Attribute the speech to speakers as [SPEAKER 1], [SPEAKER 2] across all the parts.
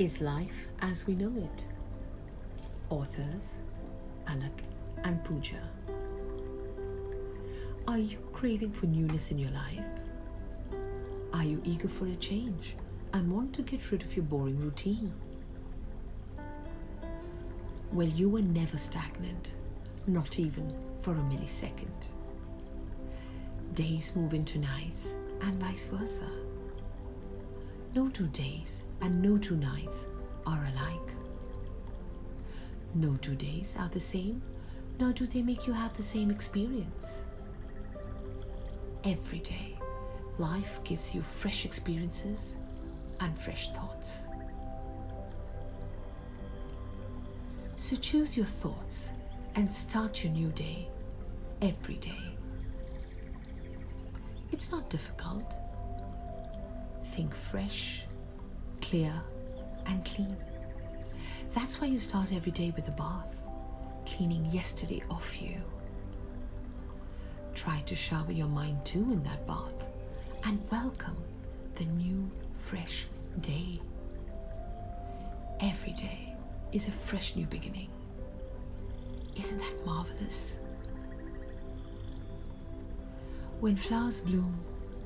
[SPEAKER 1] Is Life as We Know It? Authors Alak and Pooja. Are you craving for newness in your life? Are you eager for a change and want to get rid of your boring routine? Well, you were never stagnant, not even for a millisecond. Days move into nights and vice versa. No two days and no two nights are alike. No two days are the same, nor do they make you have the same experience. Every day, life gives you fresh experiences and fresh thoughts. So choose your thoughts and start your new day every day. It's not difficult. Think fresh, clear, and clean. That's why you start every day with a bath, cleaning yesterday off you. Try to shower your mind too in that bath and welcome the new, fresh day. Every day is a fresh new beginning. Isn't that marvelous? When flowers bloom,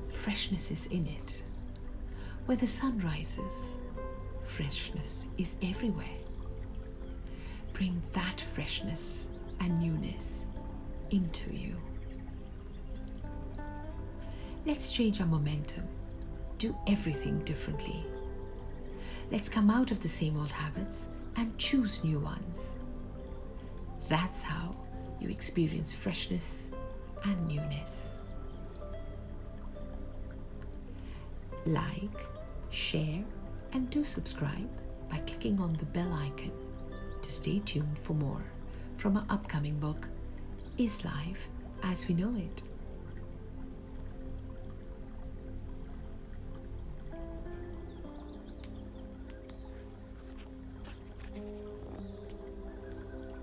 [SPEAKER 1] freshness is in it. Where the sun rises, freshness is everywhere. Bring that freshness and newness into you. Let's change our momentum, do everything differently. Let's come out of the same old habits and choose new ones. That's how you experience freshness and newness. Like, share, and do subscribe by clicking on the bell icon to stay tuned for more from our upcoming book, Is Life as We Know It?